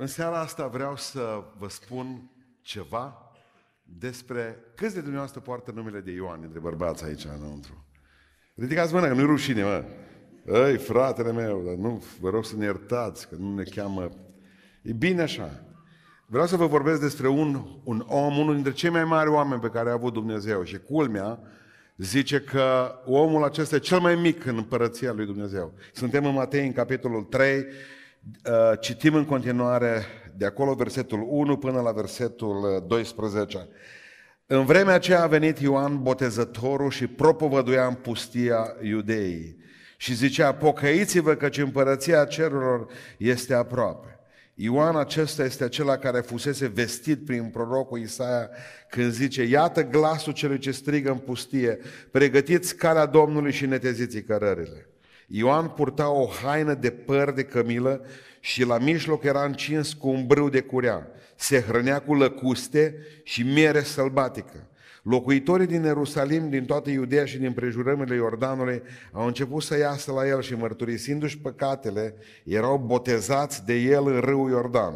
În seara asta vreau să vă spun ceva despre câți de dumneavoastră poartă numele de Ioan între bărbați aici înăuntru. Ridicați mâna, că nu-i rușine, mă. Ei, fratele meu, dar nu, vă rog să ne iertați, că nu ne cheamă... E bine așa. Vreau să vă vorbesc despre un, un om, unul dintre cei mai mari oameni pe care a avut Dumnezeu. Și culmea, zice că omul acesta e cel mai mic în împărăția lui Dumnezeu. Suntem în Matei, în capitolul 3, uh, citim în continuare de acolo versetul 1 până la versetul 12. În vremea aceea a venit Ioan Botezătorul și propovăduia în pustia iudeii și zicea, pocăiți-vă căci împărăția cerurilor este aproape. Ioan acesta este acela care fusese vestit prin prorocul Isaia când zice, iată glasul celui ce strigă în pustie, pregătiți calea Domnului și neteziți cărările. Ioan purta o haină de păr de cămilă și la mijloc era încins cu un brâu de curea. Se hrănea cu lăcuste și miere sălbatică. Locuitorii din Ierusalim, din toată Iudea și din prejurămile Iordanului au început să iasă la el și mărturisindu-și păcatele, erau botezați de el în râul Iordan.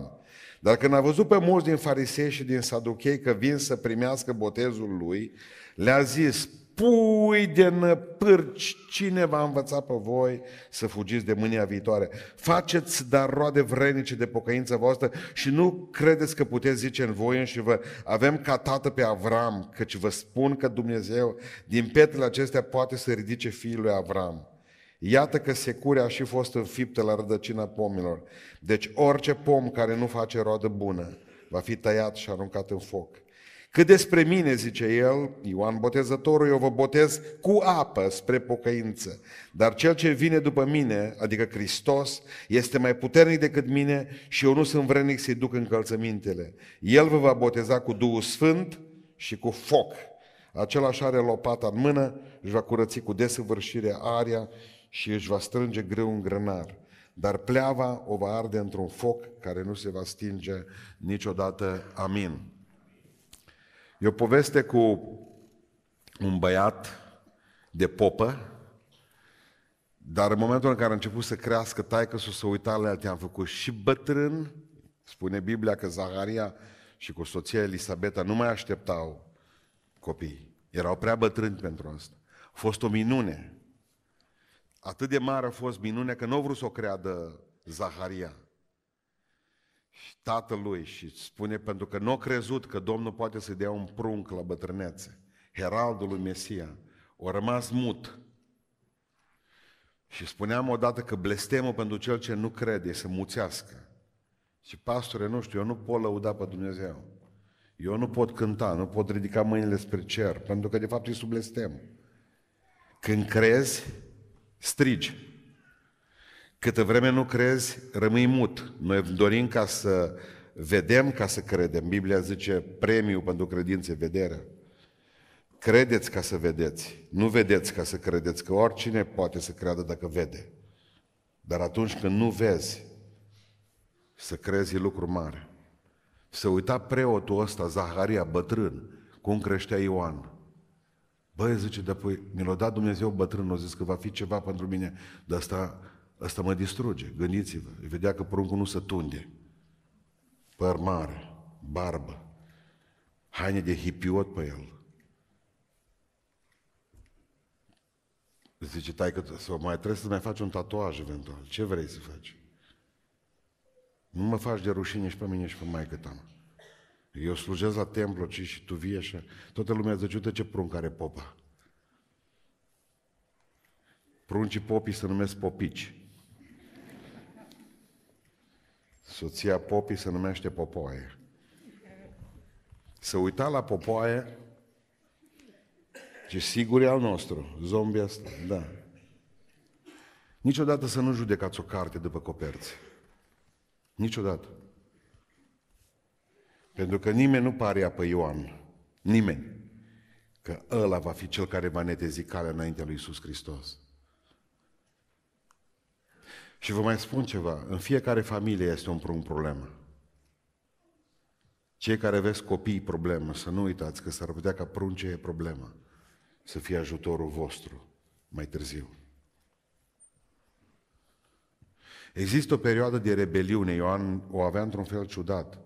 Dar când a văzut pe mulți din farisei și din saduchei că vin să primească botezul lui, le-a zis, pui de năpârci, cine va învăța pe voi să fugiți de mânia viitoare? Faceți dar roade vrenice de pocăință voastră și nu credeți că puteți zice în voi și vă avem ca tată pe Avram, căci vă spun că Dumnezeu din pietrele acestea poate să ridice fiul lui Avram. Iată că securea a și fost înfiptă la rădăcina pomilor. Deci orice pom care nu face roadă bună va fi tăiat și aruncat în foc. Cât despre mine, zice el, Ioan Botezătorul, eu vă botez cu apă spre pocăință. Dar cel ce vine după mine, adică Hristos, este mai puternic decât mine și eu nu sunt vrednic să-i duc încălțămintele. El vă va boteza cu Duhul Sfânt și cu foc. Același are lopata în mână, își va curăți cu desăvârșire aria și își va strânge greu în grănar. Dar pleava o va arde într-un foc care nu se va stinge niciodată. Amin. E o poveste cu un băiat de popă, dar în momentul în care a început să crească taică să se uita la el, te-am făcut și bătrân, spune Biblia că Zaharia și cu soția Elisabeta nu mai așteptau copii. Erau prea bătrâni pentru asta. A fost o minune. Atât de mare a fost minunea că nu au vrut să o creadă Zaharia și tatălui și spune pentru că nu a crezut că Domnul poate să dea un prunc la bătrânețe. Heraldul lui Mesia. O rămas mut. Și spuneam odată că blestemul pentru cel ce nu crede e să muțească. Și pastore, nu știu, eu nu pot lăuda pe Dumnezeu. Eu nu pot cânta, nu pot ridica mâinile spre cer, pentru că de fapt e sub blestem. Când crezi, strigi. Câtă vreme nu crezi, rămâi mut. Noi dorim ca să vedem, ca să credem. Biblia zice premiu pentru credințe, vederea. Credeți ca să vedeți, nu vedeți ca să credeți, că oricine poate să creadă dacă vede. Dar atunci când nu vezi, să crezi e lucru mare. Să uita preotul ăsta, Zaharia, bătrân, cum creștea Ioan. Băi, zice, de apoi, mi l-a dat Dumnezeu bătrân, o zis că va fi ceva pentru mine, dar asta Asta mă distruge, gândiți-vă. Vedea că pruncul nu se tunde. Păr mare, barbă, haine de hipiot pe el. Zice, tai că sau mai trebuie să mai faci un tatuaj eventual. Ce vrei să faci? Nu mă faci de rușine și pe mine și pe maică ta. Eu slujesc la templu ci și tu vii așa. Toată lumea zice, uite ce prunc are popa. Pruncii popii se numesc popici. Soția Popii se numește Popoaie. Să uita la Popoaie ce sigur e al nostru, zombie ăsta, da. Niciodată să nu judecați o carte după coperți. Niciodată. Pentru că nimeni nu pare pe Ioan. Nimeni. Că ăla va fi cel care va netezi calea înaintea lui Iisus Hristos. Și vă mai spun ceva, în fiecare familie este un, un problemă. Cei care aveți copii problemă, să nu uitați că s-ar putea ca prunce e problemă, să fie ajutorul vostru mai târziu. Există o perioadă de rebeliune, Ioan o avea într-un fel ciudat.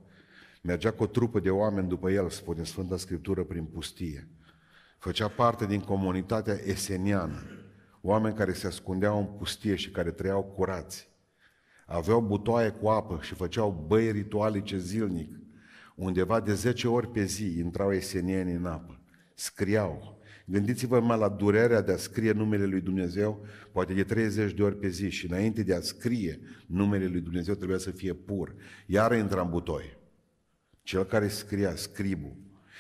Mergea cu o trupă de oameni după el, spune Sfânta Scriptură, prin pustie. Făcea parte din comunitatea eseniană, oameni care se ascundeau în pustie și care trăiau curați. Aveau butoaie cu apă și făceau băi ritualice zilnic. Undeva de 10 ori pe zi intrau esenieni în apă. Scriau. Gândiți-vă mai la durerea de a scrie numele lui Dumnezeu, poate de 30 de ori pe zi și înainte de a scrie numele lui Dumnezeu trebuia să fie pur. Iar intra în butoi. Cel care scria, scribul,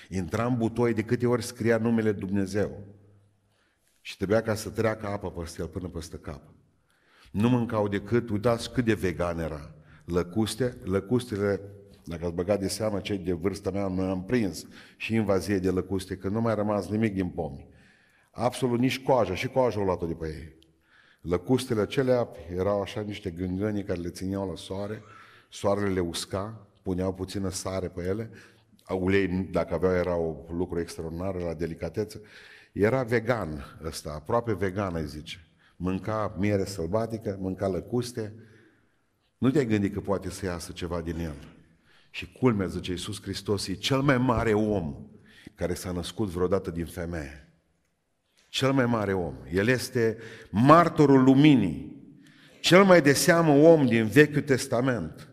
intra în butoi de câte ori scria numele Dumnezeu. Și trebuia ca să treacă apă peste el până peste cap. Nu mâncau decât, uitați cât de vegan era. Lăcuste, lăcustele, dacă ați băgat de seamă cei de vârsta mea, noi am prins și invazie de lăcuste, că nu mai rămas nimic din pomi. Absolut nici coaja, și coaja o luat de pe ei. Lăcustele acelea erau așa niște gângăni care le țineau la soare, soarele le usca, puneau puțină sare pe ele, ulei, dacă aveau, era un lucru extraordinar, la delicatețe. Era vegan ăsta, aproape vegan, îi zice. Mânca miere sălbatică, mânca lăcuste. Nu te-ai gândit că poate să iasă ceva din el. Și culmea, zice Iisus Hristos, e cel mai mare om care s-a născut vreodată din femeie. Cel mai mare om. El este martorul luminii. Cel mai de seamă om din Vechiul Testament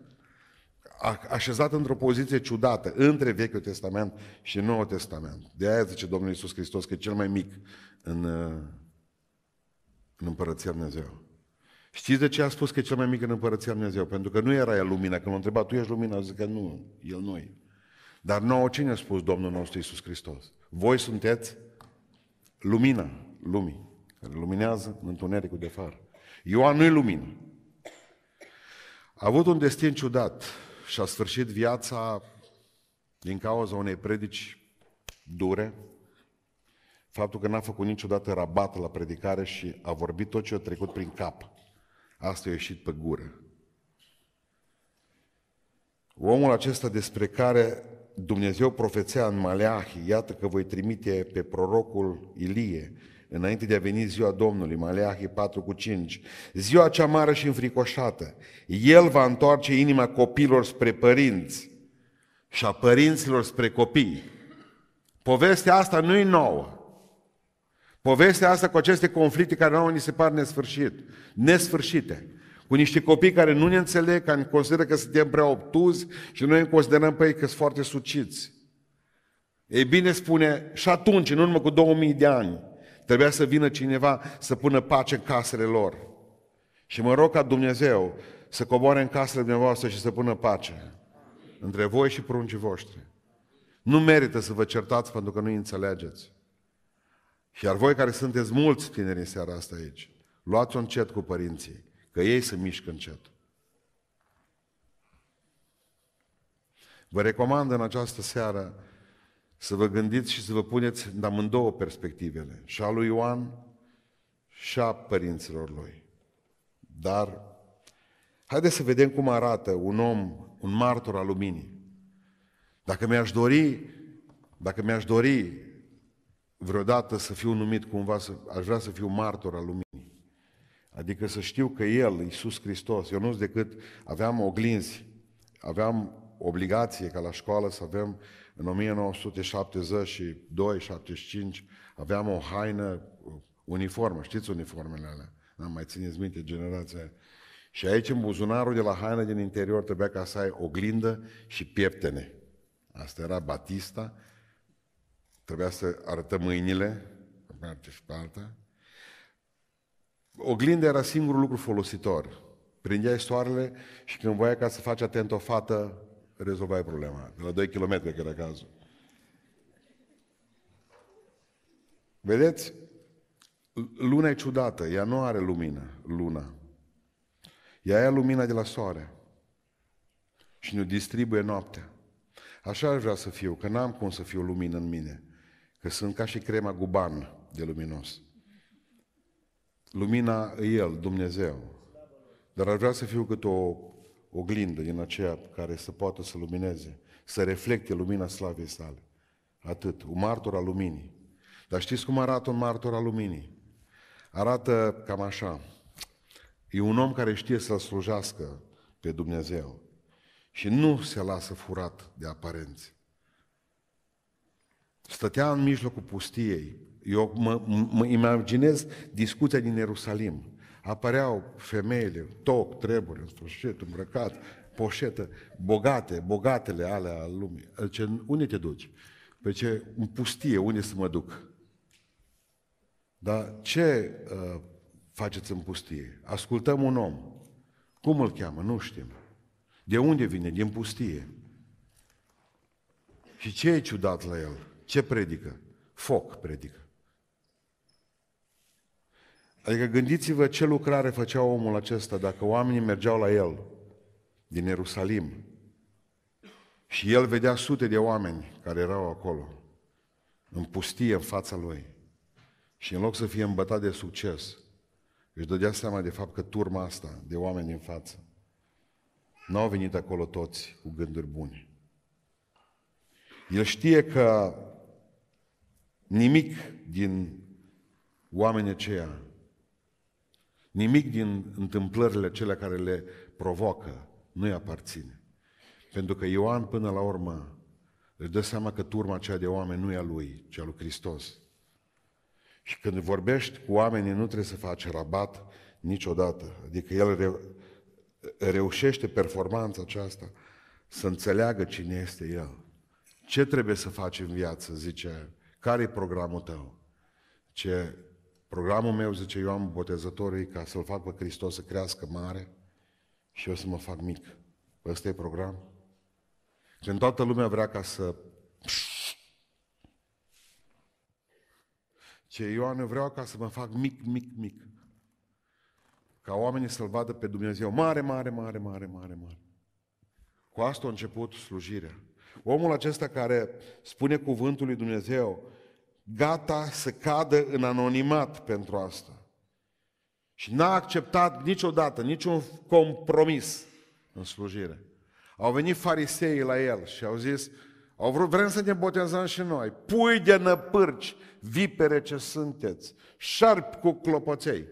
așezat într-o poziție ciudată între Vechiul Testament și Noul Testament. De aia zice Domnul Iisus Hristos că e cel mai mic în, în Împărăția Dumnezeu. Știți de ce a spus că e cel mai mic în Împărăția Dumnezeu? Pentru că nu era el lumina. Când m-a întrebat, tu ești lumina? Zic că nu, el nu e. Dar nouă cine a spus Domnul nostru Iisus Hristos? Voi sunteți lumina lumii, care luminează în întunericul de fară. Ioan nu e lumină. A avut un destin ciudat și a sfârșit viața din cauza unei predici dure, faptul că n-a făcut niciodată rabat la predicare și a vorbit tot ce a trecut prin cap. Asta a ieșit pe gură. Omul acesta despre care Dumnezeu profețea în Maleahi, iată că voi trimite pe prorocul Ilie, înainte de a veni ziua Domnului, Maleahi 4 cu 5, ziua cea mare și înfricoșată, El va întoarce inima copilor spre părinți și a părinților spre copii. Povestea asta nu e nouă. Povestea asta cu aceste conflicte care nouă ni se par nesfârșit, nesfârșite, cu niște copii care nu ne înțeleg, care consideră că suntem prea obtuzi și noi considerăm pe ei că sunt foarte suciți. Ei bine spune, și atunci, în urmă cu 2000 de ani, Trebuia să vină cineva să pună pace în casele lor. Și mă rog ca Dumnezeu să coboare în casele dumneavoastră și să pună pace între voi și pruncii voștri. Nu merită să vă certați pentru că nu înțelegeți. Și iar voi care sunteți mulți tineri în seara asta aici, luați-o încet cu părinții, că ei se mișcă încet. Vă recomand în această seară să vă gândiți și să vă puneți în amândouă perspectivele, și a lui Ioan și a părinților lui. Dar haideți să vedem cum arată un om, un martor al luminii. Dacă mi-aș dori, dacă mi-aș dori vreodată să fiu numit cumva, să, aș vrea să fiu martor al luminii. Adică să știu că El, Iisus Hristos, eu nu decât aveam oglinzi, aveam obligație ca la școală să avem în 1972-75 aveam o haină uniformă, știți uniformele alea, n-am mai țineți minte generația Și aici în buzunarul de la haină din interior trebuia ca să ai oglindă și pieptene. Asta era Batista, trebuia să arătăm mâinile, pe parte și pe alta. Oglinda era singurul lucru folositor. Prindeai soarele și când voia ca să faci atent o fată, rezolvai problema. De la 2 km, că era cazul. Vedeți? Luna e ciudată, ea nu are lumină, luna. Ea ia lumina de la soare și ne distribuie noaptea. Așa aș vrea să fiu, că n-am cum să fiu lumină în mine, că sunt ca și crema guban de luminos. Lumina e El, Dumnezeu. Dar aș vrea să fiu cât o oglindă din aceea care să poată să lumineze, să reflecte lumina slavei sale. Atât. Un martor al luminii. Dar știți cum arată un martor al luminii? Arată cam așa. E un om care știe să-L slujească pe Dumnezeu și nu se lasă furat de aparențe. Stătea în mijlocul pustiei. Eu mă, mă imaginez discuția din Ierusalim. Apăreau femeile, toc, treburi, în sfârșit, îmbrăcat, poșetă, bogate, bogatele alea al lumii. Ce, unde te duci? Pe ce, în pustie, unde să mă duc? Dar ce uh, faceți în pustie? Ascultăm un om. Cum îl cheamă? Nu știm. De unde vine? Din pustie. Și ce e ciudat la el? Ce predică? Foc predică. Adică gândiți-vă ce lucrare făcea omul acesta dacă oamenii mergeau la el din Ierusalim și el vedea sute de oameni care erau acolo, în pustie, în fața lui. Și în loc să fie îmbătat de succes, își dădea seama de fapt că turma asta de oameni în față nu au venit acolo toți cu gânduri bune. El știe că nimic din oamenii aceia, nimic din întâmplările cele care le provoacă, nu-i aparține. Pentru că Ioan, până la urmă, își dă seama că turma aceea de oameni nu e a lui, ci a lui Hristos. Și când vorbești cu oamenii, nu trebuie să faci rabat niciodată. Adică el reu- reușește performanța aceasta să înțeleagă cine este el. Ce trebuie să faci în viață, zice, care e programul tău? Ce programul meu, zice Ioan Botezătorul, ca să-L fac pe Hristos să crească mare și eu să mă fac mic. Ăsta e program? Când toată lumea vrea ca să Ce Ioan, eu vreau ca să mă fac mic, mic, mic. Ca oamenii să-L vadă pe Dumnezeu mare, mare, mare, mare, mare, mare. Cu asta a început slujirea. Omul acesta care spune cuvântul lui Dumnezeu, gata să cadă în anonimat pentru asta. Și n-a acceptat niciodată, niciun compromis în slujire. Au venit fariseii la el și au zis, au vrut, vrem să ne botezăm și noi. Pui de năpârci, vipere ce sunteți, șarpi cu clopoței.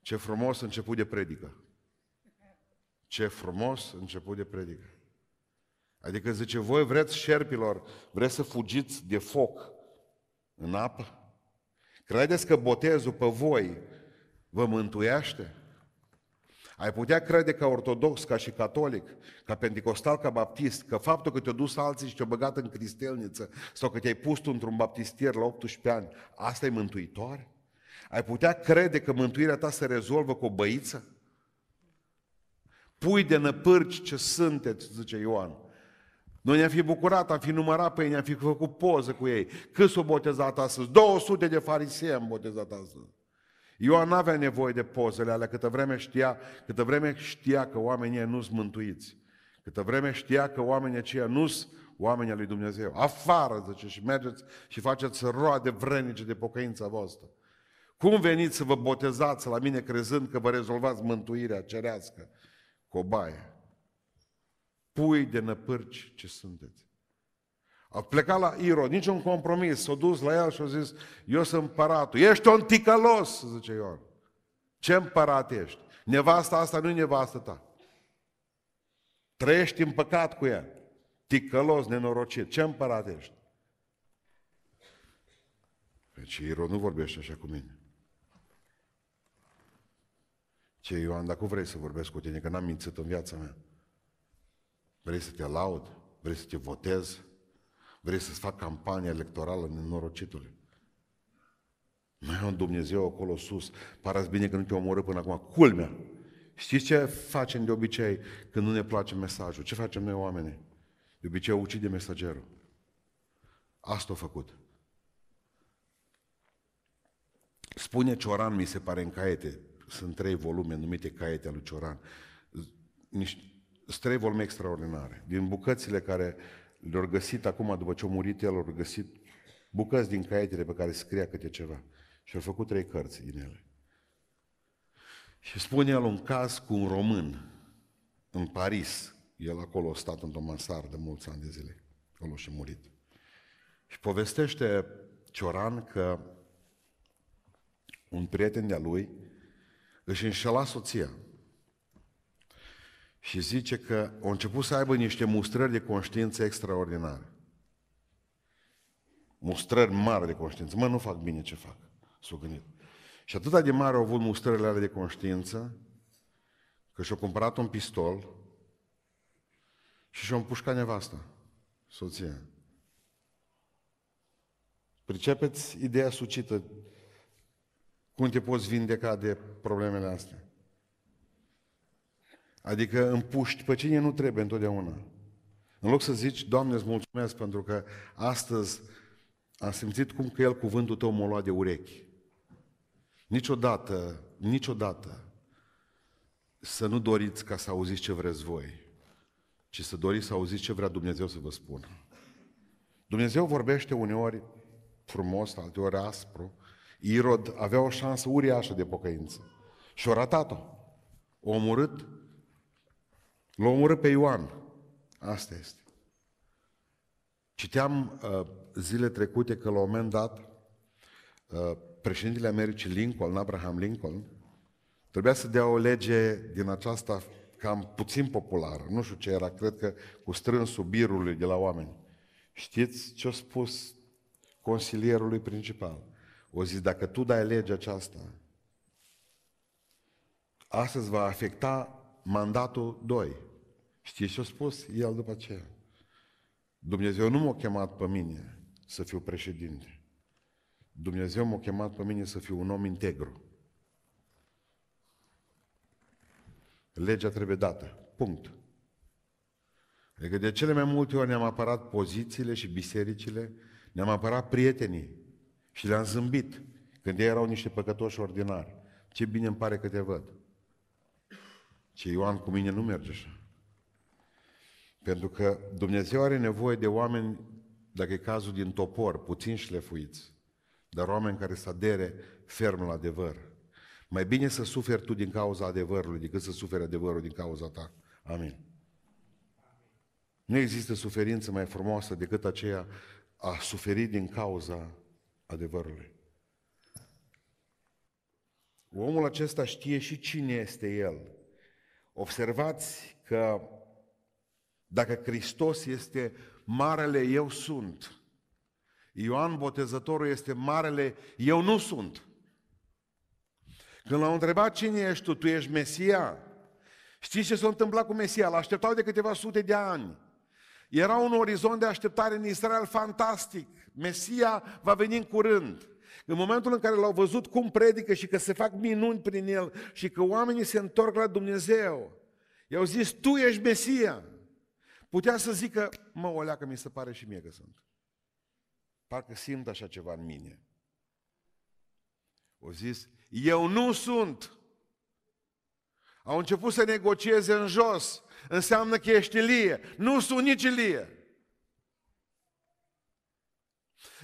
Ce frumos început de predică. Ce frumos început de predică. Adică zice, voi vreți șerpilor, vreți să fugiți de foc în apă? Credeți că botezul pe voi vă mântuiește? Ai putea crede ca ortodox, ca și catolic, ca pentecostal, ca baptist, că faptul că te-au dus alții și te-au băgat în cristelniță sau că te-ai pus tu într-un baptistier la 18 ani, asta e mântuitoare? Ai putea crede că mântuirea ta se rezolvă cu o băiță? Pui de năpârci ce sunteți, zice Ioan. Noi ne-am fi bucurat, am fi numărat pe ei, ne-am fi făcut poză cu ei. Cât s-au botezat astăzi? 200 de farisei am botezat astăzi. Ioan n-avea nevoie de pozele alea câtă vreme știa, câtă vreme știa că oamenii nu sunt mântuiți. Câtă vreme știa că oamenii aceia nu sunt oamenii lui Dumnezeu. Afară, zice, și mergeți și faceți roade vrenice de pocăința voastră. Cum veniți să vă botezați la mine crezând că vă rezolvați mântuirea cerească cu o baie? Pui de năpârci ce sunteți. A plecat la Irod, niciun compromis, s-a dus la el și a zis, eu sunt împăratul, ești un ticălos, zice Ion. Ce împărat ești? Nevasta asta nu e nevastă ta. Trăiești în păcat cu ea. Ticălos, nenorocit. Ce împărat ești? Deci Irod nu vorbește așa cu mine. Ce, Ioan, dacă vrei să vorbesc cu tine, că n-am mințit în viața mea. Vrei să te laud? Vrei să te votez? Vrei să-ți fac campanie electorală nenorocitului? Mai e un Dumnezeu acolo sus. Parați bine că nu te omoră până acum. Culmea! Știți ce facem de obicei când nu ne place mesajul? Ce facem noi oamenii? De obicei ucide mesagerul. Asta a făcut. Spune Cioran, mi se pare, în caiete, sunt trei volume numite Caiete lui Cioran, niște, sunt trei volume extraordinare. Din bucățile care le-au găsit acum, după ce a murit el, au găsit bucăți din caietele pe care scria câte ceva. Și au făcut trei cărți din ele. Și spune el un caz cu un român în Paris. El acolo a stat într-o mansardă mulți ani de zile. Acolo și a murit. Și povestește Cioran că un prieten de-a lui își înșela soția. Și zice că a început să aibă niște mustrări de conștiință extraordinare. Mustrări mari de conștiință. Mă, nu fac bine ce fac. S-a gândit. Și atât de mare au avut mustrările alea de conștiință, că și-a cumpărat un pistol și și-a împușcat nevasta, soția. Pricepeți ideea sucită cum te poți vindeca de problemele astea? Adică împuști pe cine nu trebuie întotdeauna. În loc să zici, Doamne, îți mulțumesc pentru că astăzi am simțit cum că El cuvântul Tău m-a luat de urechi. Niciodată, niciodată să nu doriți ca să auziți ce vreți voi, ci să doriți să auziți ce vrea Dumnezeu să vă spună. Dumnezeu vorbește uneori frumos, alteori aspru, Irod avea o șansă uriașă de pocăință. Și-o ratat-o. O omorât. L-a omorât pe Ioan. Asta este. Citeam uh, zile trecute că la un moment dat uh, președintele Americii Lincoln, Abraham Lincoln, trebuia să dea o lege din aceasta cam puțin populară. Nu știu ce era, cred că cu strânsul birului de la oameni. Știți ce a spus consilierului principal? O zis, dacă tu dai legea aceasta, astăzi va afecta mandatul 2. Știți ce a spus el după aceea? Dumnezeu nu m-a chemat pe mine să fiu președinte. Dumnezeu m-a chemat pe mine să fiu un om integru. Legea trebuie dată. Punct. Adică de cele mai multe ori ne-am apărat pozițiile și bisericile, ne-am apărat prietenii, și le-am zâmbit când ei erau niște păcătoși ordinari. Ce bine îmi pare că te văd. Ce Ioan cu mine nu merge așa. Pentru că Dumnezeu are nevoie de oameni, dacă e cazul din topor, puțin șlefuiți, dar oameni care să adere ferm la adevăr. Mai bine să suferi tu din cauza adevărului decât să suferi adevărul din cauza ta. Amin. Nu există suferință mai frumoasă decât aceea a suferi din cauza adevărului. Omul acesta știe și cine este el. Observați că dacă Hristos este marele eu sunt, Ioan Botezătorul este marele eu nu sunt. Când l-au întrebat cine ești tu, tu ești Mesia, știți ce s-a întâmplat cu Mesia? L-așteptau de câteva sute de ani. Era un orizont de așteptare în Israel fantastic. Mesia va veni în curând. În momentul în care l-au văzut cum predică și că se fac minuni prin el și că oamenii se întorc la Dumnezeu, i-au zis, tu ești Mesia. Putea să zică, mă, o leacă, mi se pare și mie că sunt. Parcă simt așa ceva în mine. O zis, eu nu sunt. Au început să negocieze în jos. Înseamnă că ești Ilie. Nu sunt nici Ilie.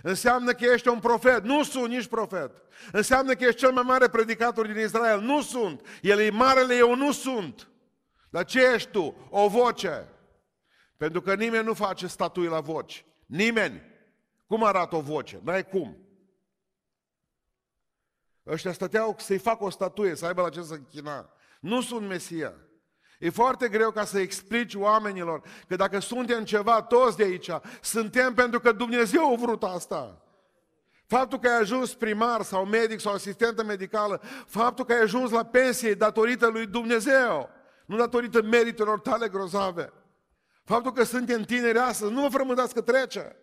Înseamnă că ești un profet. Nu sunt nici profet. Înseamnă că ești cel mai mare predicator din Israel. Nu sunt. El e marele, eu nu sunt. Dar ce ești tu? O voce. Pentru că nimeni nu face statui la voci. Nimeni. Cum arată o voce? N-ai cum. Ăștia stăteau să-i facă o statuie, să aibă la ce să închina. Nu sunt Mesia. E foarte greu ca să explici oamenilor că dacă suntem ceva toți de aici, suntem pentru că Dumnezeu a vrut asta. Faptul că ai ajuns primar sau medic sau asistentă medicală, faptul că ai ajuns la pensie datorită lui Dumnezeu, nu datorită meritelor tale grozave. Faptul că suntem tineri astăzi, nu vă frământați că trece.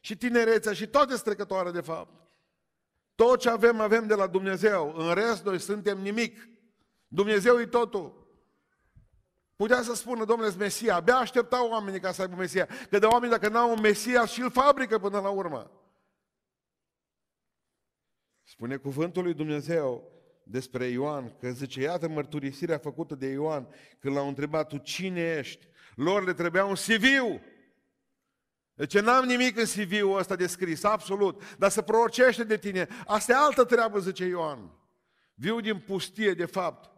Și tinerețea și toate strecătoare de fapt. Tot ce avem, avem de la Dumnezeu. În rest, noi suntem nimic. Dumnezeu e totul. Putea să spună, domnule, Mesia, abia așteptau oamenii ca să aibă Mesia. Că de oameni, dacă n-au un Mesia, și îl fabrică până la urmă. Spune cuvântul lui Dumnezeu despre Ioan, că zice, iată mărturisirea făcută de Ioan, când l-au întrebat, tu cine ești? Lor le trebuia un cv Deci n-am nimic în CV-ul ăsta descris, absolut, dar să prorocește de tine. Asta e altă treabă, zice Ioan. Viu din pustie, de fapt.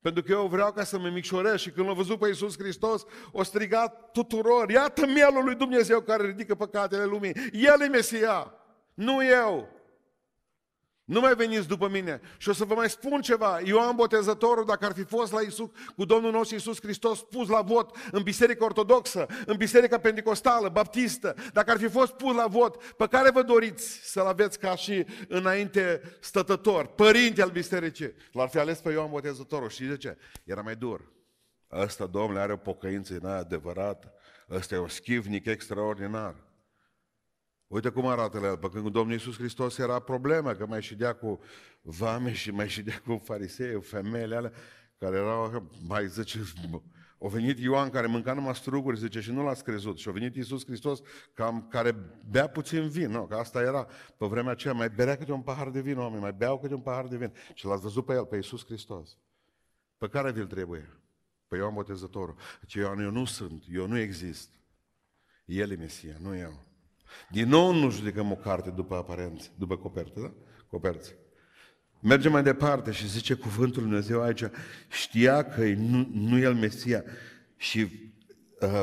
Pentru că eu vreau ca să mă micșorez și când l-a văzut pe Iisus Hristos, o strigat tuturor, iată mielul lui Dumnezeu care ridică păcatele lumii. El e Mesia, nu eu. Nu mai veniți după mine. Și o să vă mai spun ceva. Ioan Botezătorul, dacă ar fi fost la Isus, cu Domnul nostru Isus Hristos pus la vot în Biserica Ortodoxă, în Biserica Pentecostală, Baptistă, dacă ar fi fost pus la vot, pe care vă doriți să-l aveți ca și înainte stătător, părinte al bisericii, l-ar fi ales pe Ioan Botezătorul. Și de ce? Era mai dur. Ăsta, domnule, are o pocăință adevărată. Ăsta e un schivnic extraordinar. Uite cum arată la el, pe când Domnul Iisus Hristos era problema, că mai ședea cu vame și mai ședea cu farisei, femeile alea, care erau, mai zice, a venit Ioan care mânca numai struguri, zice, și nu l-ați crezut. Și a venit Iisus Hristos cam, care bea puțin vin, nu? că asta era pe vremea aceea, mai berea câte un pahar de vin, oameni, mai beau câte un pahar de vin. Și l-ați văzut pe el, pe Iisus Hristos. Pe care vi-l trebuie? Pe Ioan Botezătorul. Deci Ioan, eu nu sunt, eu nu exist. El e Mesia, nu eu. Din nou nu judecăm o carte după aparențe, după copertă, da? Coperți. Mergem mai departe și zice cuvântul Lui Dumnezeu aici, știa că nu, nu el Mesia și uh,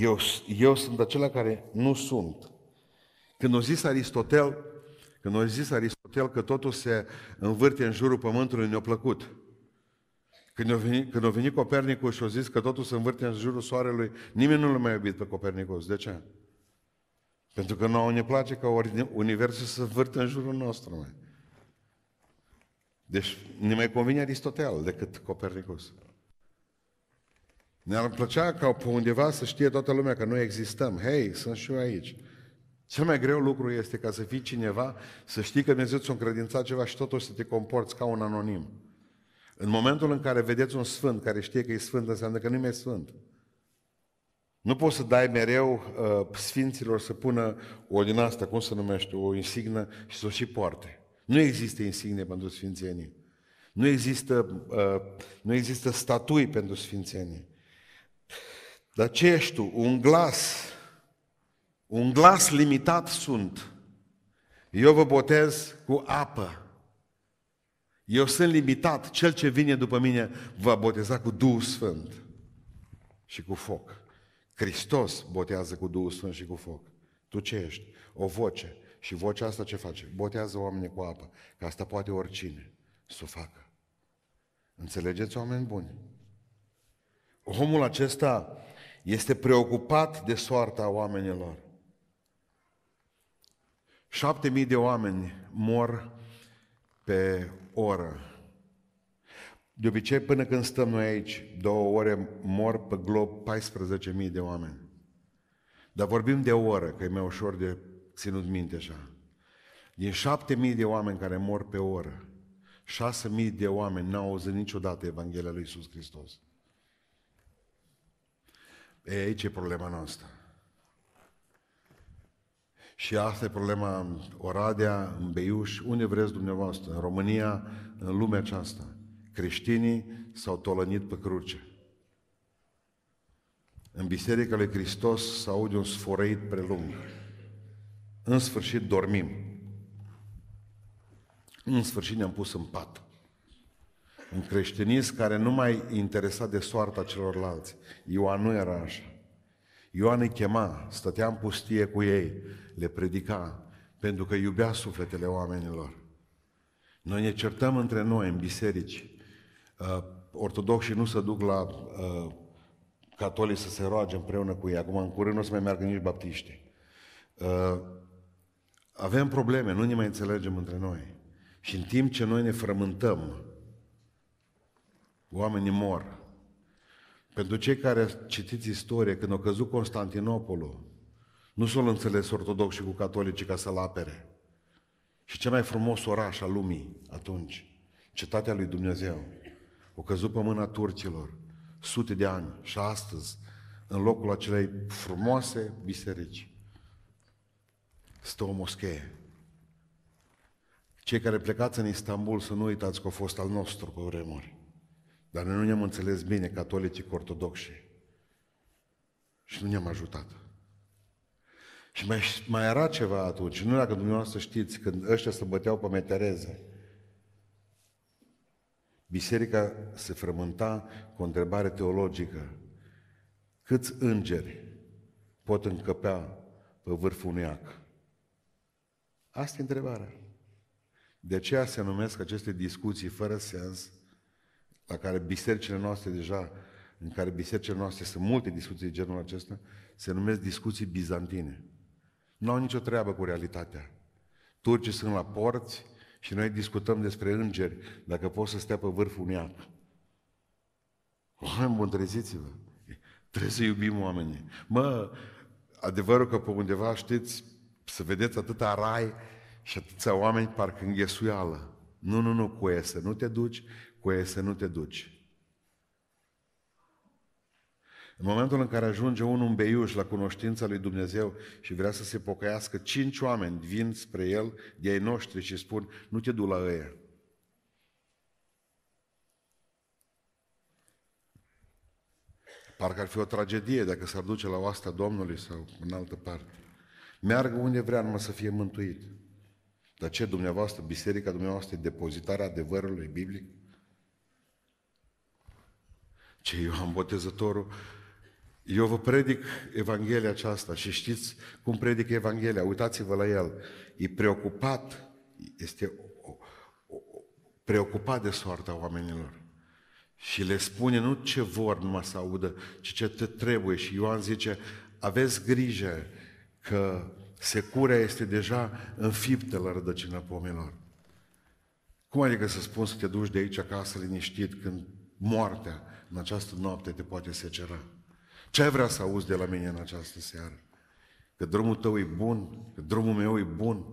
eu, eu sunt acela care nu sunt. Când a zis Aristotel, când a zis Aristotel că totul se învârte în jurul pământului, ne-a plăcut. Când a venit, când a venit Copernicus și a zis că totul se învârte în jurul soarelui, nimeni nu l-a mai iubit pe Copernicus. De ce? Pentru că nouă ne place ca universul să vârtă în jurul nostru. Mai. Deci ne mai convine Aristotel decât Copernicus. Ne-ar plăcea ca pe undeva să știe toată lumea că noi existăm. Hei, sunt și eu aici. Cel mai greu lucru este ca să fii cineva, să știi că Dumnezeu ți-a încredințat ceva și totuși să te comporți ca un anonim. În momentul în care vedeți un sfânt care știe că e sfânt, înseamnă că nu e sfânt. Nu poți să dai mereu uh, sfinților să pună o din asta, cum se numește, o insignă și să o și poarte. Nu există insigne pentru sfințenie. Nu există, uh, nu există statui pentru sfințenie. Dar ce ești tu? Un glas. Un glas limitat sunt. Eu vă botez cu apă. Eu sunt limitat. Cel ce vine după mine va boteza cu Duhul Sfânt și cu foc. Hristos botează cu Duhul Sfânt și cu foc. Tu ce ești? O voce. Și vocea asta ce face? Botează oamenii cu apă. Că asta poate oricine să o facă. Înțelegeți, oameni buni? Omul acesta este preocupat de soarta oamenilor. Șapte mii de oameni mor pe oră de obicei, până când stăm noi aici, două ore, mor pe glob 14.000 de oameni. Dar vorbim de o oră, că e mai ușor de ținut minte așa. Din 7.000 de oameni care mor pe oră, 6.000 de oameni n-au auzit niciodată Evanghelia lui Iisus Hristos. E aici e problema noastră. Și asta e problema în Oradea, în Beiuș, unde vreți dumneavoastră, în România, în lumea aceasta. Creștinii s-au tolănit pe cruce. În Biserica lui Hristos s aude un sfărăit prelung. În sfârșit dormim. În sfârșit ne-am pus în pat. Un creștinism care nu mai interesa de soarta celorlalți. Ioan nu era așa. Ioan îi chema, stătea în pustie cu ei, le predica, pentru că iubea sufletele oamenilor. Noi ne certăm între noi în biserici uh, ortodoxii nu se duc la uh, catolici să se roage împreună cu ei. Acum, în curând, nu o să mai meargă nici baptiști. Uh, avem probleme, nu ne mai înțelegem între noi. Și în timp ce noi ne frământăm, oamenii mor. Pentru cei care citiți istorie, când a căzut Constantinopolul, nu s-au înțeles ortodoxi cu catolicii ca să-l apere. Și cel mai frumos oraș al lumii atunci, cetatea lui Dumnezeu. Au căzut pe mâna turcilor sute de ani și astăzi, în locul acelei frumoase biserici, stă o moschee. Cei care plecați în Istanbul să nu uitați că a fost al nostru cu vremuri. Dar noi nu ne-am înțeles bine catolicii cu ortodoxi. Și nu ne-am ajutat. Și mai, mai era ceva atunci. Nu dacă dumneavoastră știți, când ăștia se băteau pe metereze, Biserica se frământa cu o întrebare teologică. Câți îngeri pot încăpea pe vârful unui ac? Asta e întrebarea. De aceea se numesc aceste discuții fără sens, la care bisericile noastre deja, în care bisericile noastre sunt multe discuții de genul acesta, se numesc discuții bizantine. Nu au nicio treabă cu realitatea. Turcii sunt la porți și noi discutăm despre îngeri, dacă pot să stea pe vârful unui ap. Oameni buni, treziți-vă. Trebuie să iubim oamenii. Mă, adevărul că pe undeva, știți, să vedeți atâta rai și atâția oameni parcă înghesuială. Nu, nu, nu, cu să nu te duci, cu să nu te duci. În momentul în care ajunge unul în beiuș la cunoștința lui Dumnezeu și vrea să se pocăiască, cinci oameni vin spre el, de ai noștri, și spun, nu te du la ăia. Parcă ar fi o tragedie dacă s-ar duce la oastea Domnului sau în altă parte. Meargă unde vrea numai să fie mântuit. Dar ce dumneavoastră, biserica dumneavoastră e depozitarea adevărului biblic? Ce Ioan Botezătorul eu vă predic Evanghelia aceasta și știți cum predic Evanghelia. Uitați-vă la el. E preocupat, este preocupat de soarta oamenilor. Și le spune nu ce vor numai să audă, ci ce te trebuie. Și Ioan zice, aveți grijă că securea este deja înfiptă la rădăcina pomilor. Cum adică să spun să te duci de aici acasă liniștit când moartea în această noapte te poate secera? Ce ai vrea să auzi de la mine în această seară? Că drumul tău e bun, că drumul meu e bun,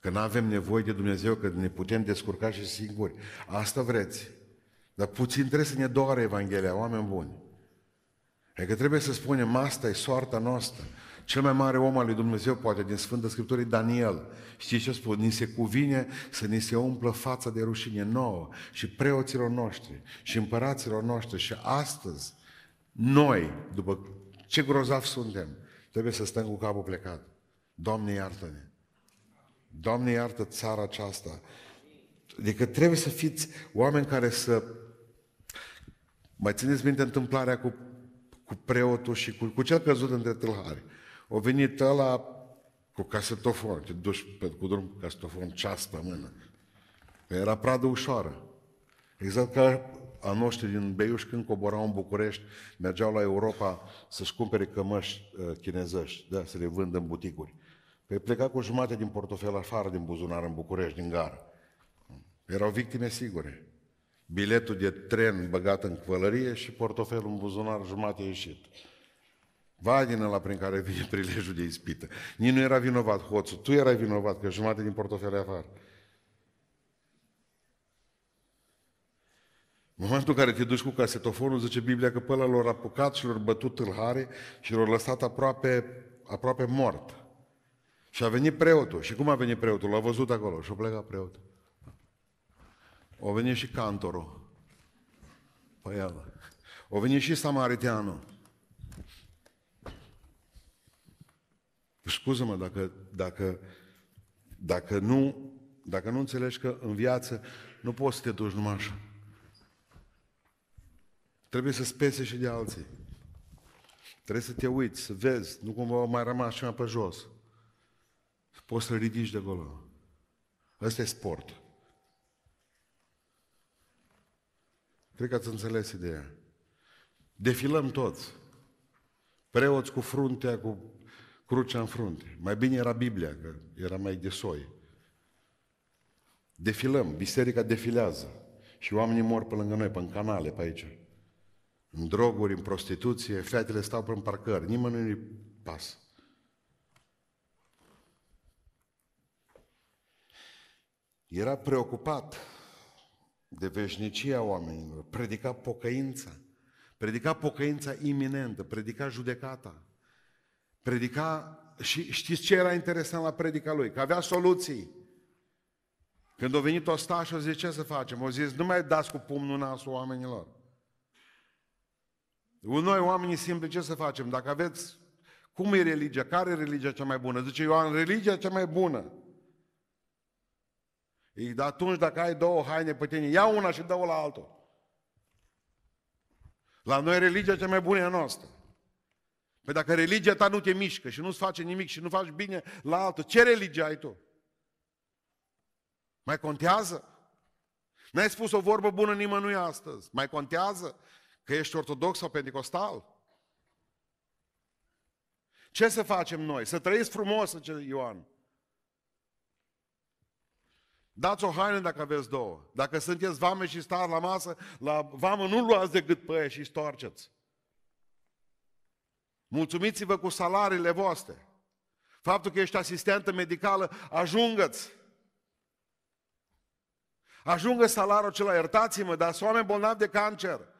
că nu avem nevoie de Dumnezeu, că ne putem descurca și singuri. Asta vreți. Dar puțin trebuie să ne doare Evanghelia, oameni buni. Adică trebuie să spunem, asta e soarta noastră. Cel mai mare om al lui Dumnezeu, poate, din Sfântă Scriptură, e Daniel. Știți ce spune? Ni se cuvine să ni se umplă fața de rușine nouă și preoților noștri și împăraților noștri și astăzi noi, după ce grozav suntem, trebuie să stăm cu capul plecat. Doamne iartă-ne! Doamne iartă țara aceasta! Adică trebuie să fiți oameni care să... Mai țineți minte întâmplarea cu, cu preotul și cu, cu cel căzut între tâlhari. O venit ăla cu casetofon, te duci pe, cu drum cu casetofon, ceas pe mână. Era pradă ușoară. Exact ca a noștri din Beiuș când coborau în București, mergeau la Europa să-și cumpere cămăși uh, chinezești, da, să le vândă în buticuri. Păi pleca cu jumate din portofel afară din buzunar în București, din gară. Erau victime sigure. Biletul de tren băgat în călărie și portofelul în buzunar jumate ieșit. Vai din ăla prin care vine prilejul de ispită. Nici nu era vinovat hoțul, tu erai vinovat că jumate din portofel afară. În momentul în care te duci cu casetofonul, zice Biblia că pe ăla l-au apucat și l-au bătut tâlhare și l-au lăsat aproape, aproape mort. Și a venit preotul. Și cum a venit preotul? L-a văzut acolo și a plecat preotul. O venit și cantorul. Păi el. O venit și samariteanul. Scuză-mă dacă, dacă, dacă, nu, dacă nu înțelegi că în viață nu poți să te duci numai așa. Trebuie să spese și de alții. Trebuie să te uiți, să vezi, nu cumva mai rămas ceva pe jos. Poți să ridici de acolo. Ăsta e sport. Cred că ați înțeles ideea. Defilăm toți. Preoți cu fruntea, cu crucea în frunte. Mai bine era Biblia, că era mai de soi. Defilăm, biserica defilează. Și oamenii mor pe lângă noi, pe în canale, pe aici în droguri, în prostituție, fetele stau pe parcări, nimeni nu-i pasă. Era preocupat de veșnicia oamenilor, predica pocăința, predica pocăința iminentă, predica judecata, predica, și știți ce era interesant la predica lui? Că avea soluții. Când a venit ostașul, zice, ce să facem? O zis, nu mai dați cu pumnul nasul oamenilor. Noi, oamenii simpli, ce să facem? Dacă aveți... Cum e religia? Care e religia cea mai bună? Zice Ioan, religia cea mai bună. E, dar atunci dacă ai două haine pe tine, ia una și dă-o la altul. La noi religia cea mai bună e a noastră. Păi dacă religia ta nu te mișcă și nu-ți face nimic și nu faci bine la altul, ce religie ai tu? Mai contează? N-ai spus o vorbă bună nimănui astăzi. Mai contează că ești ortodox sau pentecostal? Ce să facem noi? Să trăiți frumos, zice Ioan. Dați o haină dacă aveți două. Dacă sunteți vame și stați la masă, la vamă nu luați decât pe aia și storceți. Mulțumiți-vă cu salariile voastre. Faptul că ești asistentă medicală, ajungă-ți. Ajungă salariul acela, iertați-mă, dar sunt oameni bolnavi de cancer.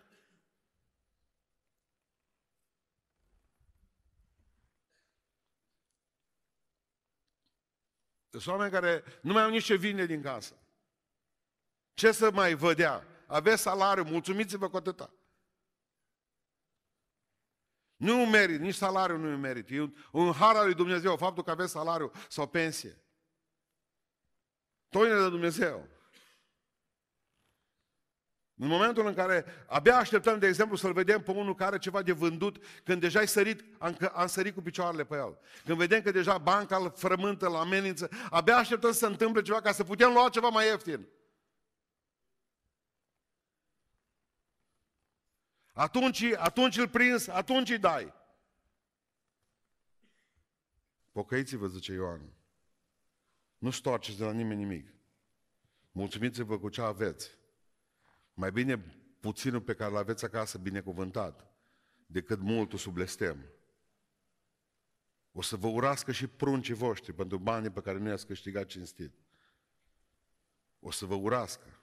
Sunt oameni care nu mai au nici ce vine din casă. Ce să mai vădea? Aveți salariu, mulțumiți-vă cu atâta. Nu merit, nici salariul nu merit. E un, un har al lui Dumnezeu, faptul că aveți salariu sau pensie. Toine de Dumnezeu. În momentul în care abia așteptăm, de exemplu, să-l vedem pe unul care are ceva de vândut, când deja ai sărit, am, am sărit cu picioarele pe el. Când vedem că deja banca îl frământă, la amenință, abia așteptăm să se întâmple ceva ca să putem lua ceva mai ieftin. Atunci, atunci îl prins, atunci îi dai. Pocăiți-vă, zice Ioan. Nu stoarceți de la nimeni nimic. Mulțumiți-vă cu ce aveți. Mai bine puținul pe care îl aveți acasă binecuvântat decât multul sub blestem. O să vă urască și pruncii voștri pentru banii pe care nu i-ați câștigat cinstit. O să vă urască.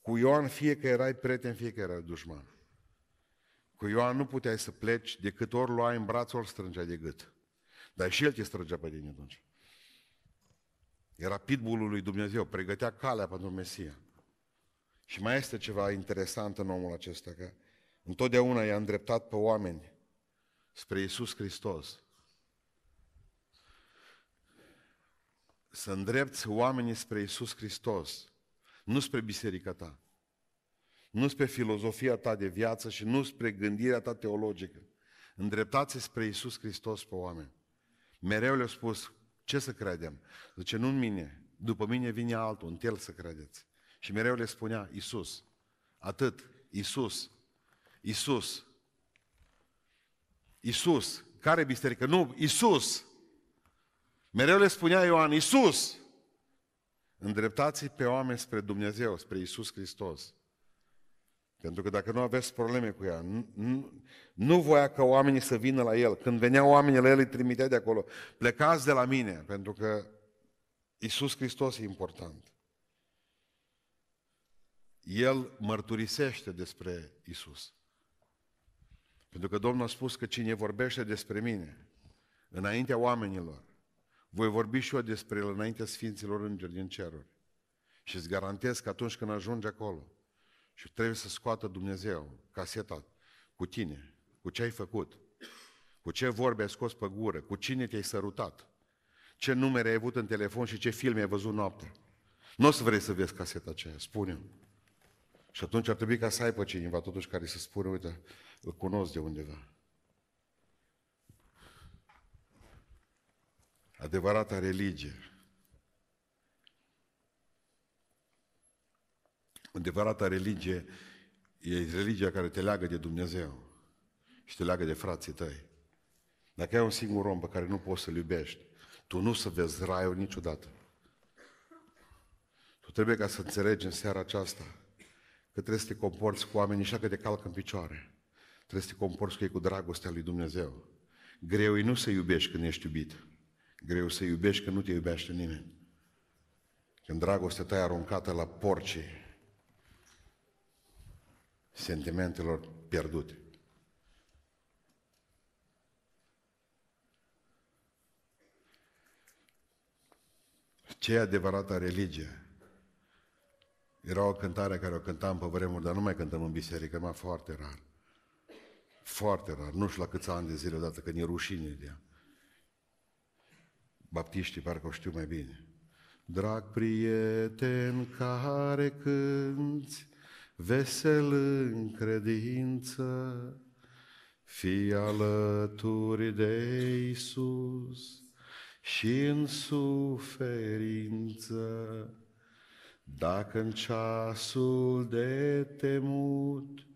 Cu Ioan fie că erai prieten, fie că erai dușman. Cu Ioan nu puteai să pleci decât ori luai în braț, ori strângea de gât. Dar și el te strângea pe tine atunci. Era pitbullul lui Dumnezeu, pregătea calea pentru Mesia. Și mai este ceva interesant în omul acesta, că întotdeauna i-a îndreptat pe oameni spre Iisus Hristos. Să îndrepți oamenii spre Iisus Hristos, nu spre biserica ta, nu spre filozofia ta de viață și nu spre gândirea ta teologică. Îndreptați spre Iisus Hristos pe oameni. Mereu le-au spus, ce să credem? Zice, nu în mine, după mine vine altul, în el să credeți. Și mereu le spunea, Iisus, atât, Iisus, Iisus, Iisus, care biserică? Nu, Iisus. Mereu le spunea Ioan, Iisus. Îndreptați pe oameni spre Dumnezeu, spre Iisus Hristos. Pentru că dacă nu aveți probleme cu ea, nu, nu, nu voia ca oamenii să vină la el. Când veneau oamenii la el, îi trimitea de acolo. Plecați de la mine, pentru că Iisus Hristos e important. El mărturisește despre Isus. Pentru că Domnul a spus că cine vorbește despre mine, înaintea oamenilor, voi vorbi și eu despre el înaintea Sfinților Îngeri din ceruri. Și îți garantez că atunci când ajungi acolo, și trebuie să scoată Dumnezeu caseta cu tine, cu ce ai făcut, cu ce vorbe ai scos pe gură, cu cine te-ai sărutat, ce numere ai avut în telefon și ce filme ai văzut noaptea. Nu o să vrei să vezi caseta aceea, spune Și atunci ar trebui ca să ai pe cineva totuși care să spună, uite, îl cunosc de undeva. Adevărata religie Adevărata religie e religia care te leagă de Dumnezeu și te leagă de frații tăi. Dacă ai un singur om pe care nu poți să-l iubești, tu nu să vezi raiul niciodată. Tu trebuie ca să înțelegi în seara aceasta că trebuie să te comporți cu oamenii așa că te calcă în picioare. Trebuie să te comporți cu ei cu dragostea lui Dumnezeu. Greu e nu să iubești când ești iubit. Greu să iubești când nu te iubește nimeni. Când dragostea ta e aruncată la porcii sentimentelor pierdute. Ce e adevărata religie? Era o cântare care o cântam pe vremuri, dar nu mai cântăm în biserică, mai foarte rar. Foarte rar. Nu știu la câți ani de zile odată, că e rușine de ea. Baptiștii parcă o știu mai bine. Drag prieten care cânți vesel în credință, fii alături de Isus și în suferință. Dacă în ceasul de temut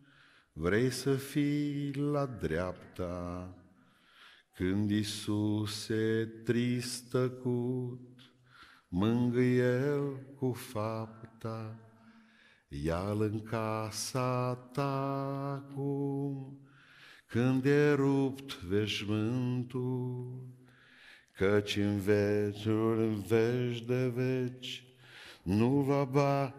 vrei să fii la dreapta, când Isus e trist tăcut, mângâie El cu fapta, ia-L în casa ta acum, când e rupt veșmântul, căci în veciul, în veci de veci, nu va ba...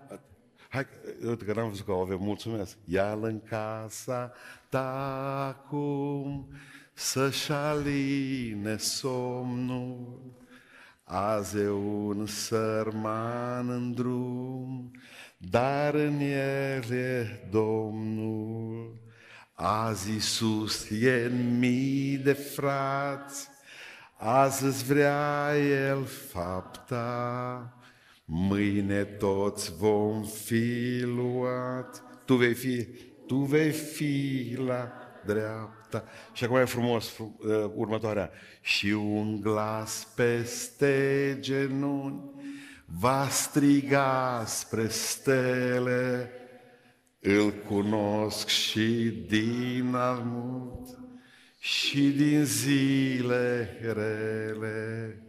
Hai, uite că n-am văzut că o avem, mulțumesc. Ia-l în casa ta acum, să-și aline somnul. Azi e un sărman în drum, dar în el e Domnul. Azi Iisus e în mii de frați, azi îți vrea El fapta, mâine toți vom fi luat. Tu vei fi, tu vei fi la dreapta. Și acum e frumos uh, următoarea. Și un glas peste genunchi va striga spre stele, îl cunosc și din almut și din zile rele.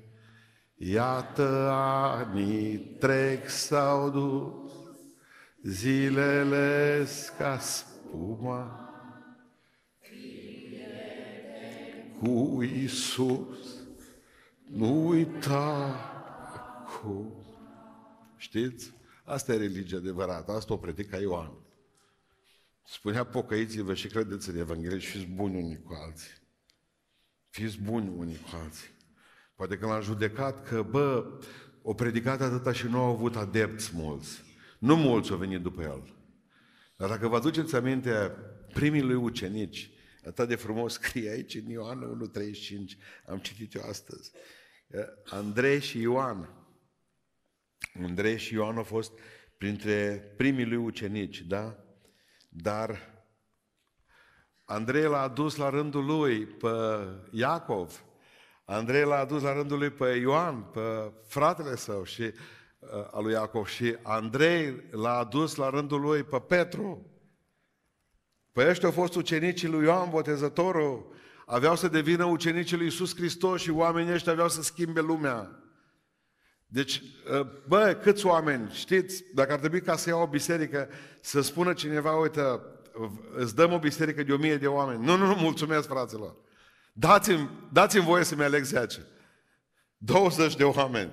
Iată anii trec sau dus, zilele ca spuma. Cu Iisus, nu uita cu. Știți? Asta e religia adevărată, asta o predica Ioan. Spunea pocăiți-vă și credeți în Evanghelie și fiți buni unii cu alții. Fiți buni unii cu alții. Poate că l-am judecat că, bă, o predicat atâta și nu au avut adepți mulți. Nu mulți au venit după el. Dar dacă vă aduceți aminte primii lui ucenici, atât de frumos scrie aici în Ioan 1.35, am citit eu astăzi. Andrei și Ioan. Andrei și Ioan au fost printre primii lui ucenici, da? Dar Andrei l-a adus la rândul lui pe Iacov, Andrei l-a adus la rândul lui pe Ioan, pe fratele său și uh, al lui Iacov și Andrei l-a adus la rândul lui pe Petru. Păi ăștia au fost ucenicii lui Ioan Botezătorul, aveau să devină ucenicii lui Iisus Hristos și oamenii ăștia aveau să schimbe lumea. Deci, uh, bă, câți oameni, știți, dacă ar trebui ca să iau o biserică, să spună cineva, uite, îți dăm o biserică de o mie de oameni. Nu, nu, nu, mulțumesc, fraților. Dați-mi, dați-mi voie să-mi aleg 10. 20 de oameni.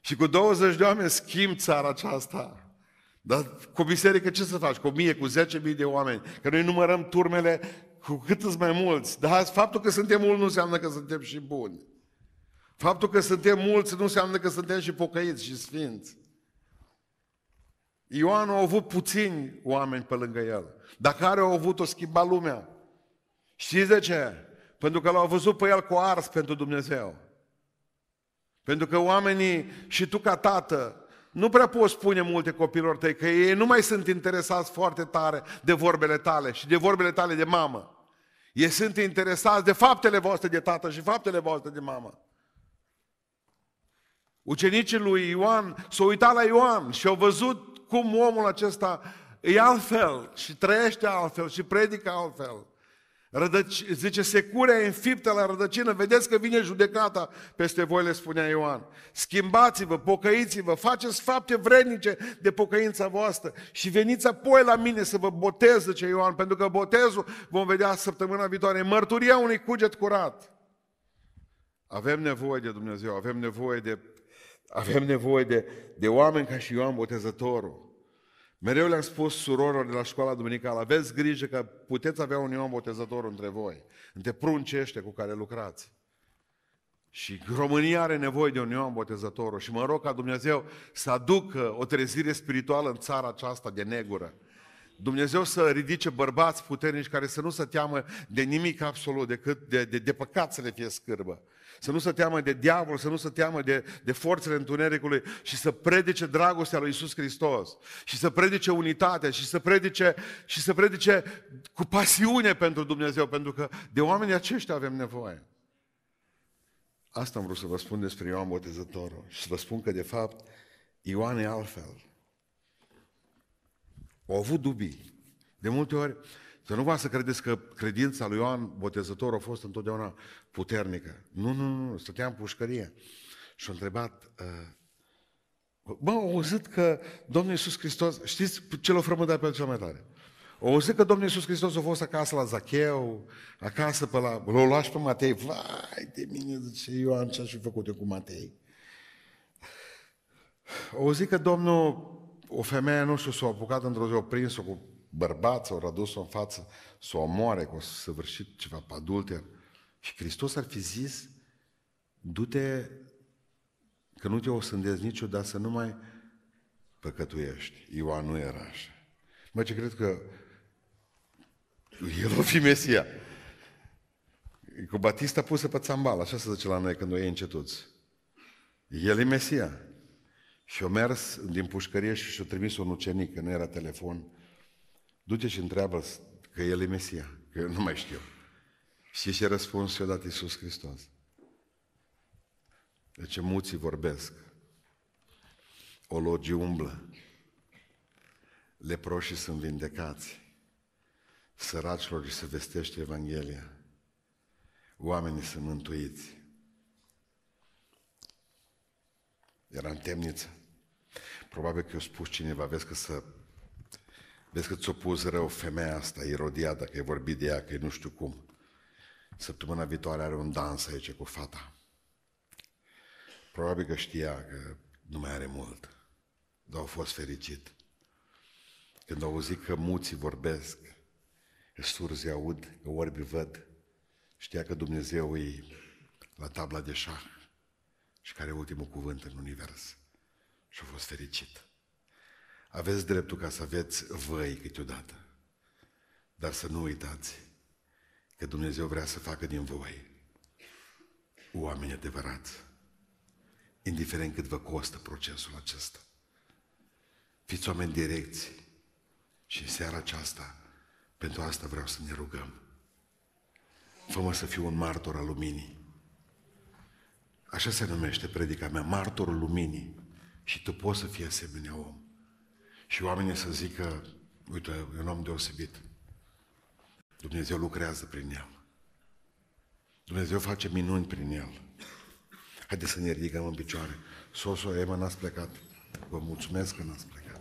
Și cu 20 de oameni schimb țara aceasta. Dar cu biserică ce să faci? Cu mie, cu 10 mii de oameni. Că noi numărăm turmele cu cât îți mai mulți. Dar faptul că suntem mulți nu înseamnă că suntem și buni. Faptul că suntem mulți nu înseamnă că suntem și pocăiți și sfinți. Ioan a avut puțini oameni pe lângă el. Dar care au avut o schimba lumea. Știți de ce? Pentru că l-au văzut pe el cu ars pentru Dumnezeu. Pentru că oamenii și tu ca tată nu prea poți spune multe copilor tăi că ei nu mai sunt interesați foarte tare de vorbele tale și de vorbele tale de mamă. Ei sunt interesați de faptele voastre de tată și faptele voastre de mamă. Ucenicii lui Ioan s-au uitat la Ioan și au văzut cum omul acesta e altfel și trăiește altfel și predică altfel. Rădăci, zice, securea înfiptă la rădăcină, vedeți că vine judecata peste voi, le spunea Ioan. Schimbați-vă, pocăiți-vă, faceți fapte vrednice de pocăința voastră și veniți apoi la mine să vă botez, zice Ioan, pentru că botezul, vom vedea săptămâna viitoare, mărturia unui cuget curat. Avem nevoie de Dumnezeu, avem nevoie de, avem nevoie de, de oameni ca și Ioan Botezătorul. Mereu le-am spus surorilor de la școala duminicală, aveți grijă că puteți avea un Ioan Botezător între voi, între pruncii ăștia cu care lucrați. Și România are nevoie de un Ioan Botezător și mă rog ca Dumnezeu să aducă o trezire spirituală în țara aceasta de negură. Dumnezeu să ridice bărbați puternici care să nu se teamă de nimic absolut, decât de, de, de păcat să le fie scârbă. Să nu se teamă de diavol, să nu se teamă de, de forțele întunericului și să predice dragostea lui Isus Hristos și să predice unitatea și să predice, și să predice cu pasiune pentru Dumnezeu, pentru că de oamenii aceștia avem nevoie. Asta am vrut să vă spun despre Ioan Botezătorul și să vă spun că de fapt Ioan e altfel. Au avut dubii. De multe ori, să nu vă să credeți că credința lui Ioan Botezător a fost întotdeauna puternică. Nu, nu, nu, stătea în pușcărie. Și a întrebat, uh, bă, au auzit că Domnul Iisus Hristos, știți ce l-a frământat pe cel mai tare? Au auzit că Domnul Iisus Hristos a fost acasă la Zacheu, acasă pe la... L-au luat și pe Matei. Vai de mine, zice Ioan, ce-aș fi făcut eu cu Matei? Au auzit că Domnul, o femeie, nu știu, s-a apucat într-o zi, o prins-o cu bărbat, s-au adus-o în față, să o omoare, că o să săvârșit ceva pe adulter. Și Hristos ar fi zis, du-te, că nu te o sândezi niciodată să nu mai păcătuiești. Ioan nu era așa. Mă, ce cred că el o fi Mesia. Cu Batista pusă pe țambal, așa se zice la noi când o iei încetuți. El e Mesia. Și o mers din pușcărie și și-a trimis un ucenic, că nu era telefon. Du-te și întreabă că el e Mesia, că eu nu mai știu. Și ce răspuns și-a dat Iisus Hristos? Deci muții vorbesc, ologii umblă, leproșii sunt vindecați, săracilor îi se vestește Evanghelia, oamenii sunt mântuiți. Era în temniță. Probabil că i-a spus cineva, vezi că să Vezi că ți-o pus rău femeia asta, Irodiada, că e vorbit de ea, că e nu știu cum. Săptămâna viitoare are un dans aici cu fata. Probabil că știa că nu mai are mult, dar a fost fericit. Când au auzit că muții vorbesc, că surzi aud, că orbi văd, știa că Dumnezeu e la tabla de șah și care e ultimul cuvânt în univers. Și a fost fericit. Aveți dreptul ca să aveți voi câteodată. Dar să nu uitați că Dumnezeu vrea să facă din voi oameni adevărați. Indiferent cât vă costă procesul acesta. Fiți oameni direcți. Și în seara aceasta, pentru asta vreau să ne rugăm. fă să fiu un martor al luminii. Așa se numește predica mea, martorul luminii. Și tu poți să fii asemenea om. Și oamenii să zică, uite, e un om deosebit. Dumnezeu lucrează prin el. Dumnezeu face minuni prin el. Haideți să ne ridicăm în picioare. Soso, Ema, n-ați plecat. Vă mulțumesc că n-ați plecat.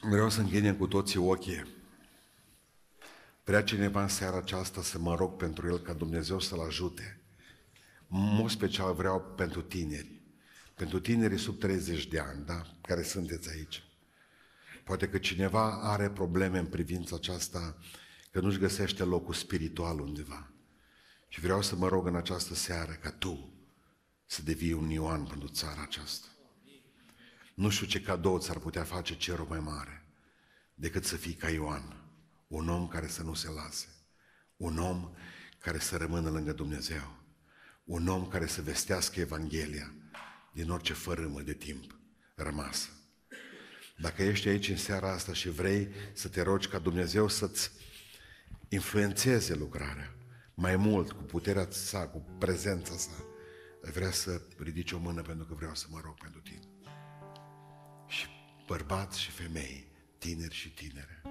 Vreau să închidem cu toții ochii. Vrea cineva în seara aceasta să mă rog pentru el ca Dumnezeu să-l ajute. Mult special vreau pentru tineri. Pentru tinerii sub 30 de ani, da, care sunteți aici. Poate că cineva are probleme în privința aceasta, că nu-și găsește locul spiritual undeva. Și vreau să mă rog în această seară ca tu să devii un Ioan pentru țara aceasta. Nu știu ce cadou ți-ar putea face cerul mai mare decât să fii ca Ioan, un om care să nu se lase, un om care să rămână lângă Dumnezeu, un om care să vestească Evanghelia, din orice fărâmă de timp rămasă. Dacă ești aici în seara asta și vrei să te rogi ca Dumnezeu să-ți influențeze lucrarea mai mult cu puterea sa, cu prezența sa, vrea să ridici o mână pentru că vreau să mă rog pentru tine. Și bărbați și femei, tineri și tinere.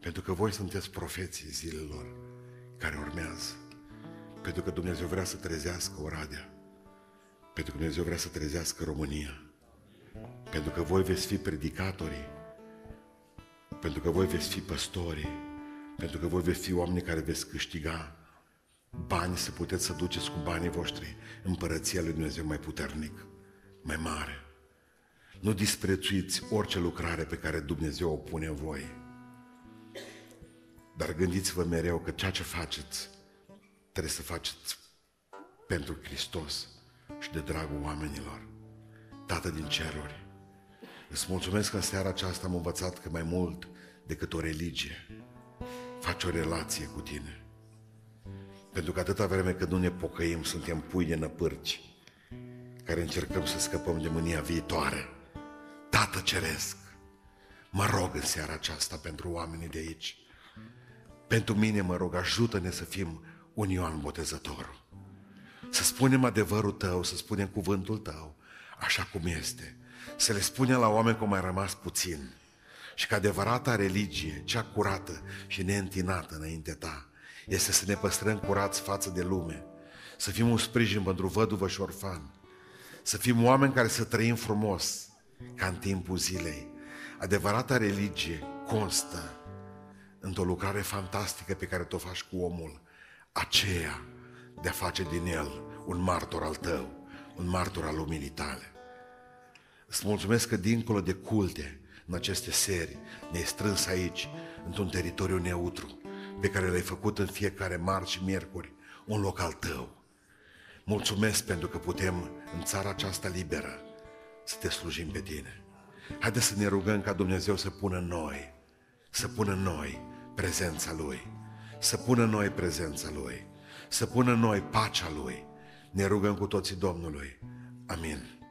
Pentru că voi sunteți profeții zilelor care urmează. Pentru că Dumnezeu vrea să trezească Oradea pentru că Dumnezeu vrea să trezească România. Pentru că voi veți fi predicatorii. Pentru că voi veți fi păstorii. Pentru că voi veți fi oameni care veți câștiga bani să puteți să duceți cu banii voștri împărăția lui Dumnezeu mai puternic, mai mare. Nu disprețuiți orice lucrare pe care Dumnezeu o pune în voi. Dar gândiți-vă mereu că ceea ce faceți trebuie să faceți pentru Hristos și de dragul oamenilor. Tată din ceruri, îți mulțumesc că în seara aceasta am învățat că mai mult decât o religie, faci o relație cu tine. Pentru că atâta vreme cât nu ne pocăim, suntem pui de năpârci, care încercăm să scăpăm de mânia viitoare. Tată Ceresc, mă rog în seara aceasta pentru oamenii de aici. Pentru mine, mă rog, ajută-ne să fim un Ioan Botezător. Să spunem adevărul tău, să spunem cuvântul tău, așa cum este. Să le spunem la oameni cum ai rămas puțin. Și că adevărata religie, cea curată și neîntinată înainte ta, este să ne păstrăm curați față de lume, să fim un sprijin pentru văduvă și orfan, să fim oameni care să trăim frumos, ca în timpul zilei. Adevărata religie constă într-o lucrare fantastică pe care o faci cu omul, aceea de a face din el un martor al tău, un martor al luminii tale. Îți mulțumesc că dincolo de culte, în aceste seri, ne-ai strâns aici, într-un teritoriu neutru, pe care l-ai făcut în fiecare marți și miercuri, un loc al tău. Mulțumesc pentru că putem, în țara aceasta liberă, să te slujim pe tine. Haideți să ne rugăm ca Dumnezeu să pună în noi, să pună în noi prezența Lui, să pună în noi prezența Lui, să pună în noi pacea Lui. Ne rugăm cu toții Domnului. Amin.